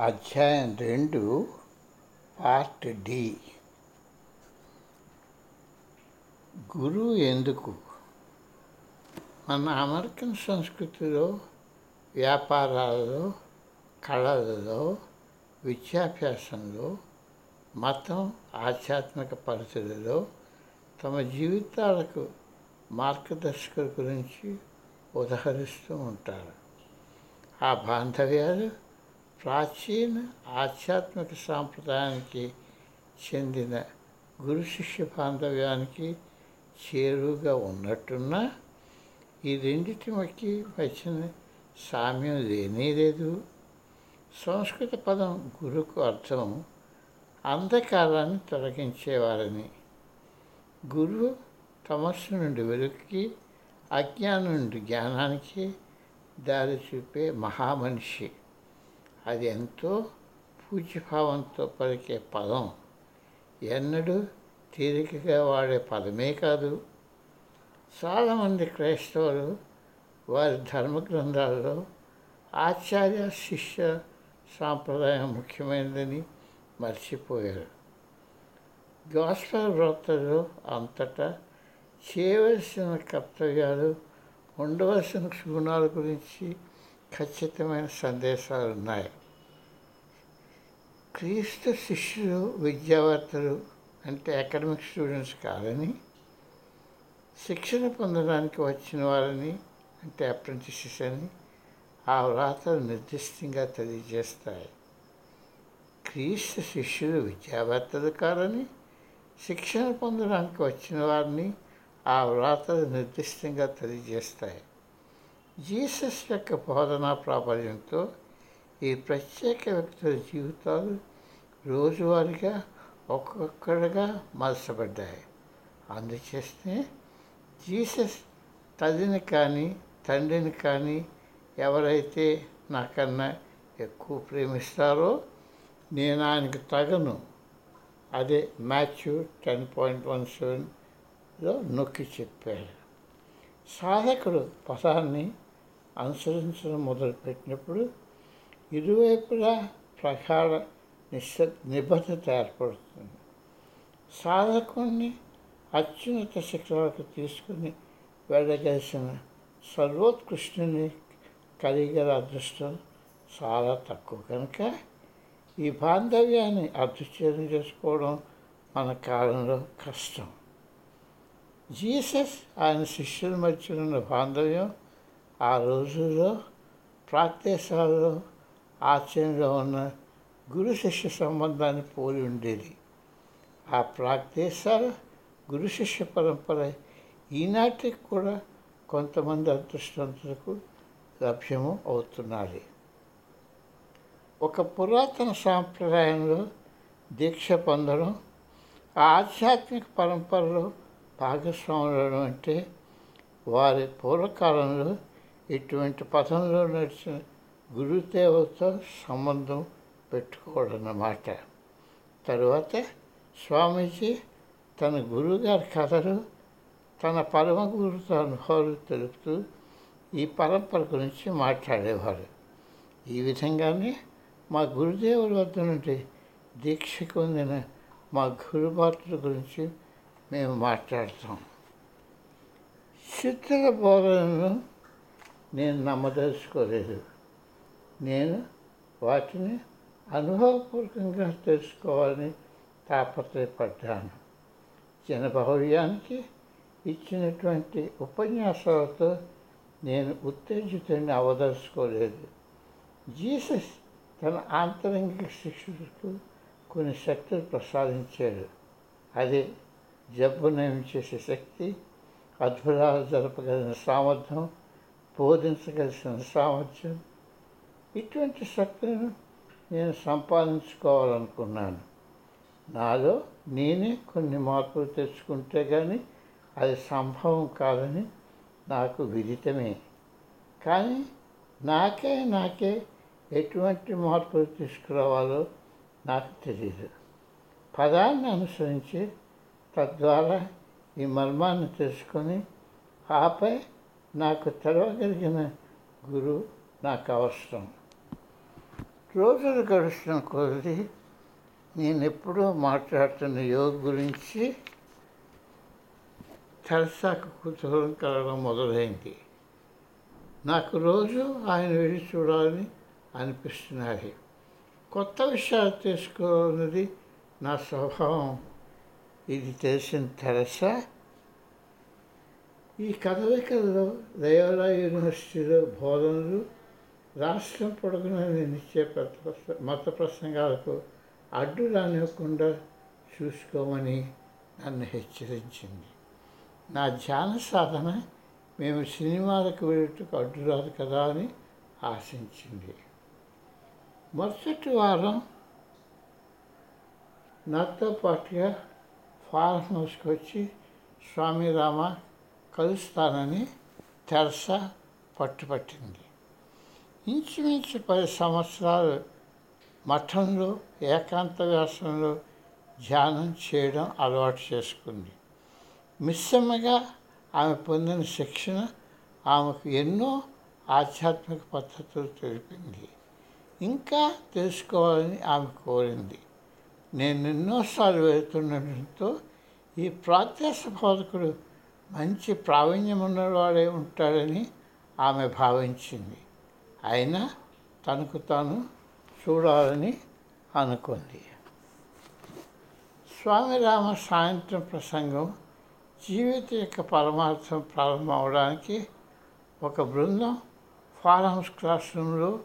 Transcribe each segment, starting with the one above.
అధ్యాయం రెండు part D. గురువు ఎందుకు? మన అమెరికన్ సంస్కృతిలో వ్యాపారాలలో కళలలో విద్యాభ్యాసంలో మతం ఆధ్యాత్మిక పరిస్థితుల్లో తమ జీవితాలకు మార్గదర్శకుల గురించి ఉదహరిస్తూ ఉంటారు. ఆ బాంధవ్యాలు ప్రాచీన ఆధ్యాత్మిక సాంప్రదాయానికి చెందిన గురు శిష్య బాంధవ్యానికి చేరువుగా ఉన్నట్టున్నా ఈ రెండిటి మధ్య వచ్చిన సామ్యం లేనే లేదు. సంస్కృత పదం గురుకు అర్థం అంధకారాన్ని తొలగించేవారని. గురువు తమస్సు నుండి వెలుగుకి అజ్ఞానం నుండి జ్ఞానానికి దారి చూపే మహామనిషి. అది ఎంతో పూజ్యభావంతో పలికే పదం. ఎన్నడూ తేలికగా వాడే పదమే కాదు. చాలామంది క్రైస్తవులు వారి ధర్మ గ్రంథాల్లో ఆచార్య శిష్య సాంప్రదాయం ముఖ్యమైనదని మర్చిపోయారు. గాస్పల్ వ్రతలు అంతటా చేయవలసిన కర్తవ్యాలు ఉండవలసిన గుణాల గురించి ఖచ్చితమైన సందేశాలు ఉన్నాయి క్రీస్తు శిష్యులు విద్యావర్తలు అంటే అకాడమిక్ స్టూడెంట్స్ కాదని శిక్షణ పొందడానికి వచ్చిన వారని అంటే అప్రెంటిసెస్ అని ఆ వ్రాతలు నిర్దిష్టంగా తెలియజేస్తాయి. క్రీస్తు శిష్యులు విద్యావేత్తలు కారని శిక్షణ పొందడానికి వచ్చిన వారిని ఆ వ్రాతలు నిర్దిష్టంగా తెలియజేస్తాయి. జీసస్ యొక్క బోధనా ప్రాబల్యంతో ఈ ప్రత్యేక వ్యక్తుల జీవితాలు రోజువారీగా ఒక్కొక్కడిగా మార్చబడ్డాయి అందుచేస్తే జీసస్ తల్లిని కానీ తండ్రిని కానీ ఎవరైతే నాకన్నా ఎక్కువ ప్రేమిస్తారో నేను ఆయనకు తగను. అదే మ్యాథ్యూ టెన్ పాయింట్ వన్ సెవెన్లో నొక్కి చెప్పాడు సాధకుడు పదాన్ని అనుసరించడం మొదలుపెట్టినప్పుడు ఇరువైపులా ప్రకార నిశ్శ నిబద్ధత ఏర్పడుతుంది. సాధకుణ్ణి అత్యున్నత శిఖరాలకు తీసుకుని వెళ్ళగలిసిన సర్వోత్కృష్ణుని కలిగల అదృష్టం చాలా తక్కువ కనుక ఈ బాంధవ్యాన్ని అర్థచేయం చేసుకోవడం మన కాలంలో కష్టం. జీసస్ ఆయన శిష్యుల మధ్య ఉన్న బాంధవ్యం ఆ రోజుల్లో ప్రాక్దేశాలలో ఆచరణలో ఉన్న గురు శిష్య సంబంధాన్ని పోలి ఉండేది. ఆ ప్రాక్తేశాల గురు శిష్య పరంపర ఈనాటికి కూడా కొంతమంది అదృష్టవంతులకు లభ్యము అవుతున్నది. ఒక పురాతన సాంప్రదాయంలో దీక్ష పొందడం ఆ ఆధ్యాత్మిక పరంపరలో భాగస్వాములు అంటే వారి పూర్వకాలంలో ఇటువంటి పథంలో నడిచిన గురుదేవతో సంబంధం పెట్టుకోవడన్నమాట తరువాత స్వామీజీ తన గురువుగారి కథలు తన పరమ గురుతో అనుభవాలు తెలుపుతూ ఈ పరంపర గురించి మాట్లాడేవారు. ఈ విధంగానే మా గురుదేవుల వద్ద నుండి దీక్ష పొందిన మా గురుభాతుల గురించి మేము మాట్లాడతాం. శుద్ధుల బోధనను నేను నమ్మదలుచుకోలేదు. నేను వాటిని అనుభవపూర్వకంగా తెలుసుకోవాలని తాపత్రయపడ్డాను. జనబహుళ్యానికి ఇచ్చినటువంటి ఉపన్యాసాలతో నేను ఉత్తేజితుడిని అవదలుచుకోలేదు జీసస్ తన ఆంతరంగిక శిక్షకు కొన్ని శక్తులు ప్రసాదించాడు. అదే జబ్బు నయం చేసే శక్తి అద్భుతాలు జరపగలిగిన సామర్థ్యం బోధించగలిసిన సామర్థ్యం. ఇటువంటి శక్తిని నేను సంపాదించుకోవాలనుకున్నాను. నాలో నేనే కొన్ని మార్పులు తెచ్చుకుంటే కానీ అది సంభవం కాదని నాకు విదితమే. కానీ నాకే నాకే ఎటువంటి మార్పులు తీసుకురావాలో నాకు తెలియదు పదాన్ని అనుసరించి తద్వారా ఈ మర్మాన్ని తెలుసుకొని ఆపై నాకు తెలవగలిగిన గురువు నాకు అవసరం. రోజులు గడుస్తున్న కొద్ది నేను ఎప్పుడూ మాట్లాడుతున్న యోగ గురించి తెరసాకు కుతూహలం కలగడం మొదలైంది. నాకు రోజు ఆయన వెళ్ళి చూడాలని అనిపిస్తున్నది కొత్త విషయాలు తెలుసుకోవాలన్నది నా స్వభావం. ఇది తెలిసిన తెరసా? ఈ కదలికల్లో దయోలా యూనివర్సిటీలో బోధనలు రాష్ట్రం పొడుగున నేను మత ప్రసంగాలకు అడ్డు రానివ్వకుండా చూసుకోమని నన్ను హెచ్చరించింది. నా ధ్యాన సాధన మేము సినిమాలకు వెళ్ళటకు అడ్డు రాదు కదా అని ఆశించింది. మరుసటి వారం నాతో పాటుగా ఫారం హౌస్కి వచ్చి స్వామి రామ కలుస్తానని తెరస పట్టుపట్టింది. ఇంచుమించు పది సంవత్సరాలు మఠంలో ఏకాంత వ్యాసంలో ధ్యానం చేయడం అలవాటు చేసుకుంది. మిశ్రమగా ఆమె పొందిన శిక్షణ ఆమెకు ఎన్నో ఆధ్యాత్మిక పద్ధతులు తెలిపింది. ఇంకా తెలుసుకోవాలని ఆమె కోరింది. నేను ఎన్నోసార్లు వెళ్తుండటంతో ఈ ప్రాత్యాస బోధకుడు మంచి ప్రావీణ్యం ఉన్నవాడే ఉంటాడని ఆమె భావించింది. అయినా తనకు తాను చూడాలని అనుకుంది. స్వామి రామ సాయంత్రం ప్రసంగం జీవిత యొక్క పరమార్థం ప్రారంభమవడానికి ఒక బృందం ఫారమ్స్ క్లాస్ రూమ్లో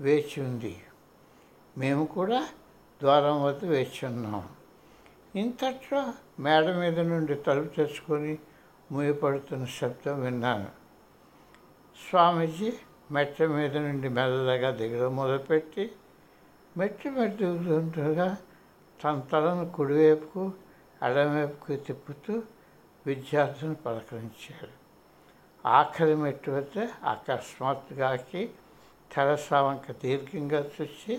వేచి ఉంది. మేము కూడా ద్వారం వద్ద వేచి ఉన్నాం. ఇంతట్లో మేడ మీద నుండి తలుపు తెచ్చుకొని మూయపడుతున్న శబ్దం విన్నాను. స్వామీజీ మెట్ల మీద నుండి మెల్లగా దిగడం మొదలుపెట్టి మెట్లు మెట్టు దిగుతుండగా తన తలను కుడివైపుకు ఎడమవైపుకు తిప్పుతూ విద్యార్థులను పలకరించాడు ఆఖరి మెట్టు వద్ద అకస్మాత్తుగాకి తెరసావంక దీర్ఘంగా చూసి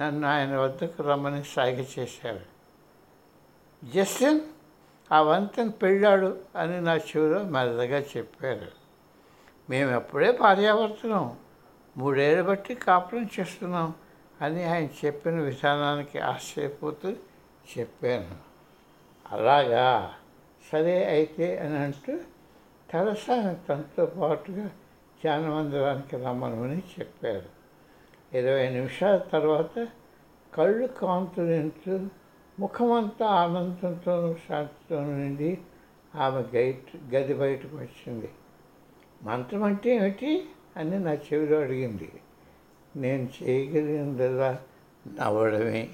నన్ను ఆయన వద్దకు రమ్మని సాగ చేశారు. జస్టిన్! ఆ వంతెన పెళ్ళాడు అని నా చెవిలో మెల్లగా చెప్పారు. మేము ఎప్పుడే పర్యావర్తనం మూడేళ్ళు బట్టి కాపురం చేస్తున్నాం అని ఆయన చెప్పిన విధానానికి ఆశ్చర్యపోతూ చెప్పాను. అలాగా? సరే అయితే అని అంటూ తెరసా తనతో పాటుగా ధ్యానమందిరానికి రమ్మనమని చెప్పారు. ఇరవై నిమిషాల తర్వాత కళ్ళు కాంతులింటూ ముఖమంతా ఆనందంతోనూ శాంతితోనూ నిండి ఆమె గైట్ గది బయటకు వచ్చింది. మంత్రం అంటే ఏమిటి అని నా చెవిలో అడిగింది. నేను చేయగలిగినదల్లా నవ్వడమే.